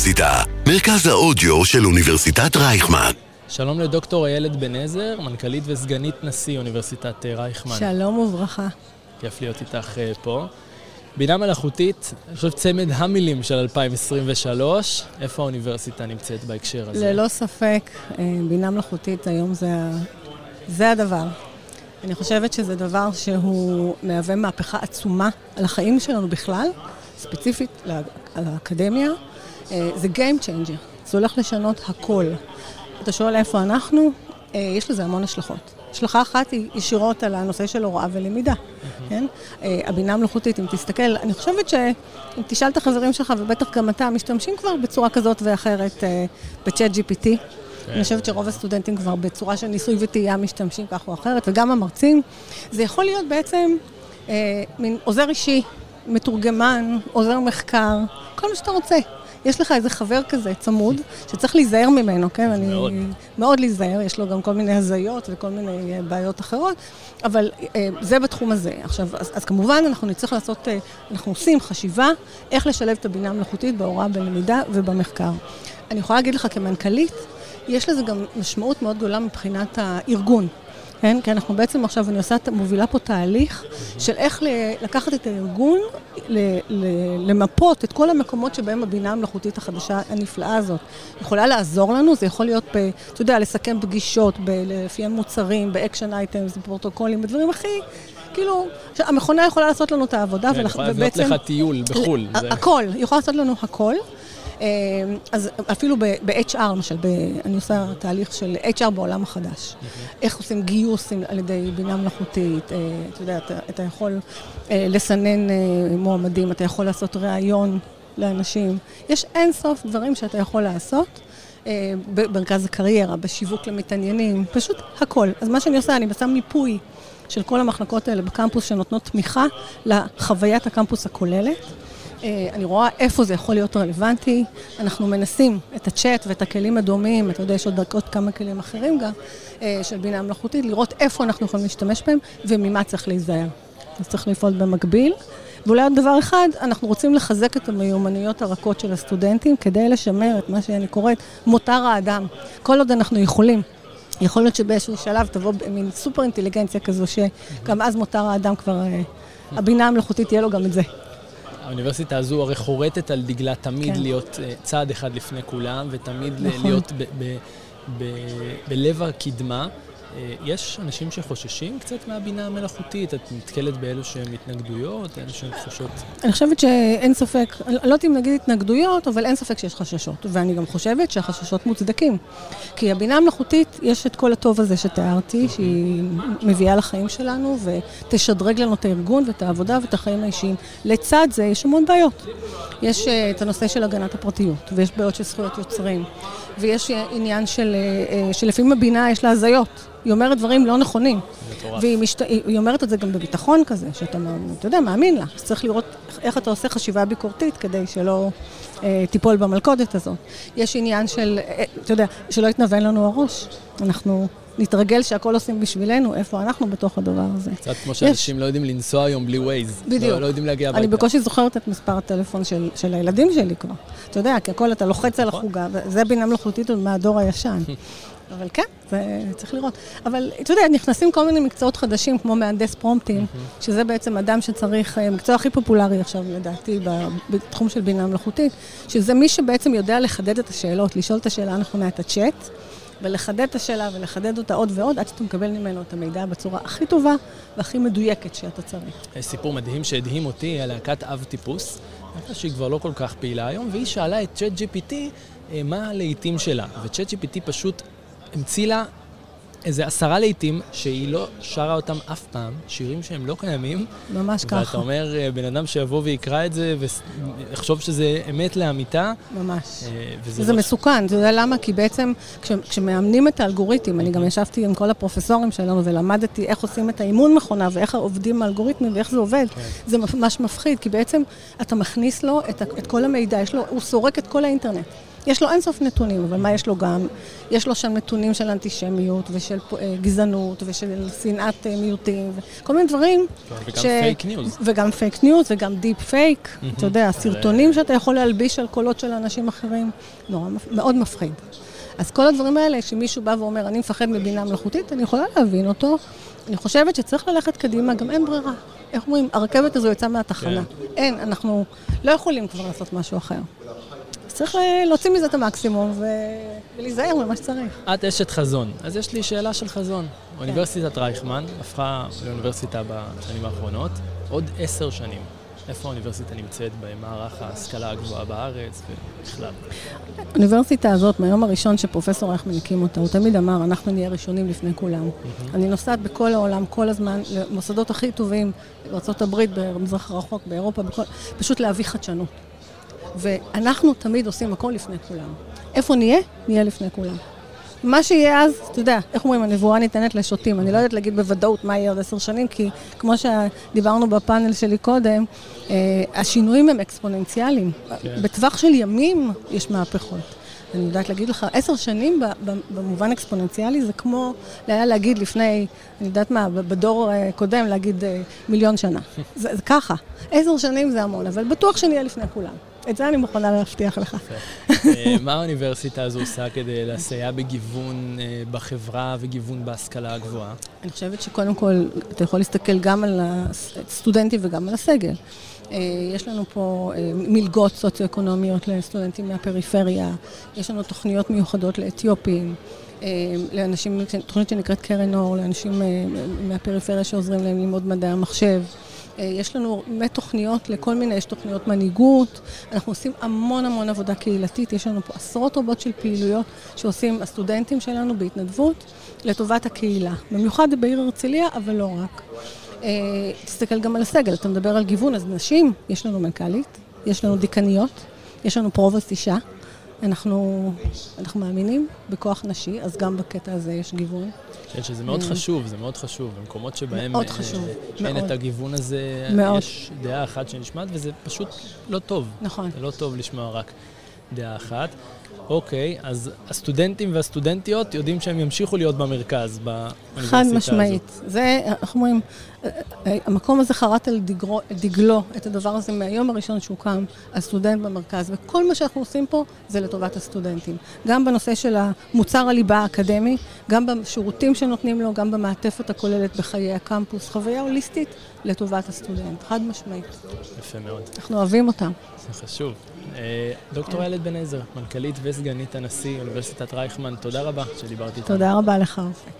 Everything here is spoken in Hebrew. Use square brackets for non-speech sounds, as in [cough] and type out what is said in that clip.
האוניברסיטה, מרכז האודיו של אוניברסיטת רייכמן. שלום לדוקטור איילת בן עזר, מנכ"לית וסגנית נשיא אוניברסיטת אה, רייכמן. שלום וברכה. כיף להיות איתך אה, פה. בינה מלאכותית, אני חושב צמד המילים של 2023, איפה האוניברסיטה נמצאת בהקשר הזה? ללא ספק, אה, בינה מלאכותית היום זה, זה הדבר. אני חושבת שזה דבר שהוא מהווה מהפכה עצומה על החיים שלנו בכלל, ספציפית על האקדמיה. זה Game Changer, זה הולך לשנות הכל. אתה שואל איפה אנחנו, יש לזה המון השלכות. השלכה אחת היא ישירות על הנושא של הוראה ולמידה, כן? הבינה המלאכותית, אם תסתכל, אני חושבת שאם תשאל את החברים שלך, ובטח גם אתה, משתמשים כבר בצורה כזאת ואחרת בצ'אט GPT. אני חושבת שרוב הסטודנטים כבר בצורה של ניסוי וטעייה משתמשים כך או אחרת, וגם המרצים. זה יכול להיות בעצם מין עוזר אישי, מתורגמן, עוזר מחקר, כל מה שאתה רוצה. יש לך איזה חבר כזה צמוד, שצריך להיזהר ממנו, כן? מאוד. אני מאוד להיזהר, יש לו גם כל מיני הזיות וכל מיני בעיות אחרות, אבל אה, זה בתחום הזה. עכשיו, אז, אז כמובן אנחנו נצטרך לעשות, אה, אנחנו עושים חשיבה איך לשלב את הבינה המלאכותית בהוראה, בלמידה ובמחקר. אני יכולה להגיד לך כמנכ"לית, יש לזה גם משמעות מאוד גדולה מבחינת הארגון. כן? כי אנחנו בעצם עכשיו, אני עושה, מובילה פה תהליך של איך לקחת את הארגון, למפות את כל המקומות שבהם הבינה המלאכותית החדשה הנפלאה הזאת יכולה לעזור לנו, זה יכול להיות, ב, אתה יודע, לסכם פגישות, לפי המוצרים, ב action items, בפרוטוקולים, בדברים הכי... כאילו, המכונה יכולה לעשות לנו את העבודה, ובעצם... יכולה לבנות לך טיול בחו"ל. הכל, היא יכולה לעשות לנו הכל. אז אפילו ב-HR, למשל, אני עושה תהליך של HR בעולם החדש. איך עושים גיוס על ידי בינה מלאכותית, אתה יודע, אתה יכול לסנן מועמדים, אתה יכול לעשות ראיון לאנשים. יש אין סוף דברים שאתה יכול לעשות. במרכז הקריירה, בשיווק למתעניינים, פשוט הכל. אז מה שאני עושה, אני עושה מיפוי של כל המחלקות האלה בקמפוס שנותנות תמיכה לחוויית הקמפוס הכוללת. אני רואה איפה זה יכול להיות רלוונטי. אנחנו מנסים את הצ'אט ואת הכלים הדומים, אתה יודע, יש עוד דרכות כמה כלים אחרים גם, של בינה מלאכותית, לראות איפה אנחנו יכולים להשתמש בהם וממה צריך להיזהר. אז צריך לפעול במקביל. ואולי עוד דבר אחד, אנחנו רוצים לחזק את המיומנויות הרכות של הסטודנטים כדי לשמר את מה שאני קוראת מותר האדם. כל עוד אנחנו יכולים. יכול להיות שבאיזשהו שלב תבוא מין סופר אינטליגנציה כזו, שגם אז מותר האדם כבר, הבינה המלאכותית תהיה לו גם את זה. האוניברסיטה הזו הרי חורטת על דגלה תמיד כן. להיות צעד אחד לפני כולם, ותמיד נכון. להיות ב- ב- ב- בלב הקדמה. יש אנשים שחוששים קצת מהבינה המלאכותית? את נתקלת באלו שהן התנגדויות, אלו שהן חוששות? אני חושבת שאין ספק, אני לא יודעת אם נגיד התנגדויות, אבל אין ספק שיש חששות. ואני גם חושבת שהחששות מוצדקים. כי הבינה המלאכותית, יש את כל הטוב הזה שתיארתי, שהיא מביאה לחיים שלנו, ותשדרג לנו את הארגון ואת העבודה ואת החיים האישיים. לצד זה יש המון בעיות. יש את הנושא של הגנת הפרטיות, ויש בעיות של זכויות יוצרים, ויש עניין של, שלפעמים הבינה יש לה הזיות. היא אומרת דברים לא נכונים. והיא משת... היא אומרת את זה גם בביטחון כזה, שאתה, אתה יודע, מאמין לה. אז צריך לראות איך אתה עושה חשיבה ביקורתית כדי שלא אה, תיפול במלכודת הזאת. יש עניין של, אה, אתה יודע, שלא יתנוון לנו הראש. אנחנו נתרגל שהכל עושים בשבילנו, איפה אנחנו בתוך הדבר הזה. קצת כמו שאנשים. לא יודעים לנסוע היום בלי ווייז. בדיוק. לא, לא יודעים להגיע הביתה. אני בקושי זוכרת את מספר הטלפון של, של הילדים שלי כבר. אתה יודע, כי הכל אתה לוחץ על החוגה, וזה בינה מלאכותית מהדור הישן. [laughs] אבל כן, זה צריך לראות. אבל אתה יודע, נכנסים כל מיני מקצועות חדשים, כמו מהנדס פרומפטים, שזה בעצם אדם שצריך, המקצוע הכי פופולרי עכשיו, לדעתי, בתחום של בינה מלאכותית, שזה מי שבעצם יודע לחדד את השאלות, לשאול את השאלה הנכונה, את הצ'אט, ולחדד את השאלה ולחדד אותה עוד ועוד, עד שאתה מקבל ממנו את המידע בצורה הכי טובה והכי מדויקת שאתה צריך. יש סיפור מדהים שהדהים אותי על להקת אב טיפוס, שהיא כבר לא כל כך פעילה היום, והיא שאלה את צ'אט GPT מה הלהיטים שלה, וצ'אט GPT פשוט המציא לה איזה עשרה להיטים שהיא לא שרה אותם אף פעם, שירים שהם לא קיימים. ממש ככה. ואתה אומר, בן אדם שיבוא ויקרא את זה ויחשוב שזה אמת לאמיתה. ממש. וזה לא... מסוכן, אתה יודע למה? כי בעצם כש, כשמאמנים את האלגוריתם, אני גם ישבתי עם כל הפרופסורים שלנו ולמדתי איך עושים את האימון מכונה ואיך עובדים האלגוריתמים ואיך זה עובד. כן. זה ממש מפחיד, כי בעצם אתה מכניס לו את, את כל המידע, לו, הוא סורק את כל האינטרנט. יש לו אינסוף נתונים, אבל מה יש לו גם? יש לו שם נתונים של אנטישמיות ושל אה, גזענות ושל שנאת אה, מיעוטים, וכל מיני דברים. וגם ש... פייק ניוז. וגם פייק ניוז וגם דיפ פייק. Mm-hmm. אתה יודע, הסרטונים שאתה יכול להלביש על קולות של אנשים אחרים, נורא, מאוד מפחיד. אז כל הדברים האלה, שמישהו בא ואומר, אני מפחד מבינה מלאכותית, אני יכולה להבין אותו. אני חושבת שצריך ללכת קדימה, גם אין ברירה. איך אומרים, הרכבת הזו יצאה מהתחנה. כן. אין, אנחנו לא יכולים כבר לעשות משהו אחר. צריך להוציא מזה את המקסימום ו... ולהיזהר ממה שצריך. את אשת חזון, אז יש לי שאלה של חזון. כן. אוניברסיטת רייכמן הפכה לאוניברסיטה בשנים האחרונות, עוד עשר שנים. איפה האוניברסיטה נמצאת במערך ההשכלה הגבוהה בארץ ובכלל? האוניברסיטה הזאת, מהיום הראשון שפרופסור רייכמן הקים אותה, הוא תמיד אמר, אנחנו נהיה ראשונים לפני כולם. Mm-hmm. אני נוסעת בכל העולם, כל הזמן, למוסדות הכי טובים, בארה"ב, במזרח הרחוק, באירופה, בכל... פשוט להביא חדשנות. ואנחנו תמיד עושים הכל לפני כולם. איפה נהיה? נהיה לפני כולם. מה שיהיה אז, אתה יודע, איך אומרים, הנבואה ניתנת לשוטים. אני לא יודעת להגיד בוודאות מה יהיה עוד עשר שנים, כי כמו שדיברנו בפאנל שלי קודם, אה, השינויים הם אקספוננציאליים. כן. בטווח של ימים יש מהפכות. אני יודעת להגיד לך, עשר שנים במובן אקספוננציאלי זה כמו היה להגיד לפני, אני יודעת מה, בדור אה, קודם להגיד אה, מיליון שנה. זה, זה ככה. עשר שנים זה המון, אבל בטוח שנהיה לפני כולם. את זה אני מוכנה להבטיח לך. אה, מה האוניברסיטה הזו עושה כדי לסייע בגיוון אה, בחברה וגיוון בהשכלה הגבוהה? אני חושבת שקודם כל, אתה יכול להסתכל גם על הסטודנטים וגם על הסגל. אה, יש לנו פה מלגות סוציו-אקונומיות לסטודנטים מהפריפריה, יש לנו תוכניות מיוחדות לאתיופים. לאנשים, תוכנית שנקראת קרן אור, לאנשים מהפריפריה שעוזרים להם ללמוד מדעי המחשב. אה, יש לנו באמת תוכניות לכל מיני, יש תוכניות מנהיגות, אנחנו עושים המון המון עבודה קהילתית, יש לנו פה עשרות רבות של פעילויות שעושים הסטודנטים שלנו בהתנדבות לטובת הקהילה, במיוחד בעיר הרצליה, אבל לא רק. אה, תסתכל גם על הסגל, אתה מדבר על גיוון, אז נשים, יש לנו מנכ"לית, יש לנו דיקניות, יש לנו פרובוסט אישה. אנחנו, אנחנו מאמינים בכוח נשי, אז גם בקטע הזה יש גיוון. כן, שזה מאוד חשוב, זה מאוד חשוב. במקומות שבהם מאוד חשוב, אין מאוד. את הגיוון הזה, מאוד. יש דעה אחת שנשמעת, וזה פשוט לא טוב. נכון. זה לא טוב לשמוע רק דעה אחת. אוקיי, אז הסטודנטים והסטודנטיות יודעים שהם ימשיכו להיות במרכז, באוניברסיטה הזאת. חד משמעית. זה, איך אומרים, המקום הזה חרט על דגרו, דגלו את הדבר הזה מהיום הראשון שהוא קם, הסטודנט במרכז, וכל מה שאנחנו עושים פה זה לטובת הסטודנטים. גם בנושא של המוצר הליבה האקדמי, גם בשירותים שנותנים לו, גם במעטפת הכוללת בחיי הקמפוס, חוויה הוליסטית לטובת הסטודנט, חד משמעית. יפה מאוד. אנחנו אוהבים אותם. זה חשוב. אה, דוקטור איילת בן עזר, מנכ"לית וסגנית הנשיא, אוניברסיטת רייכמן, תודה רבה שדיברתי איתנו. תודה רבה לך, אופק.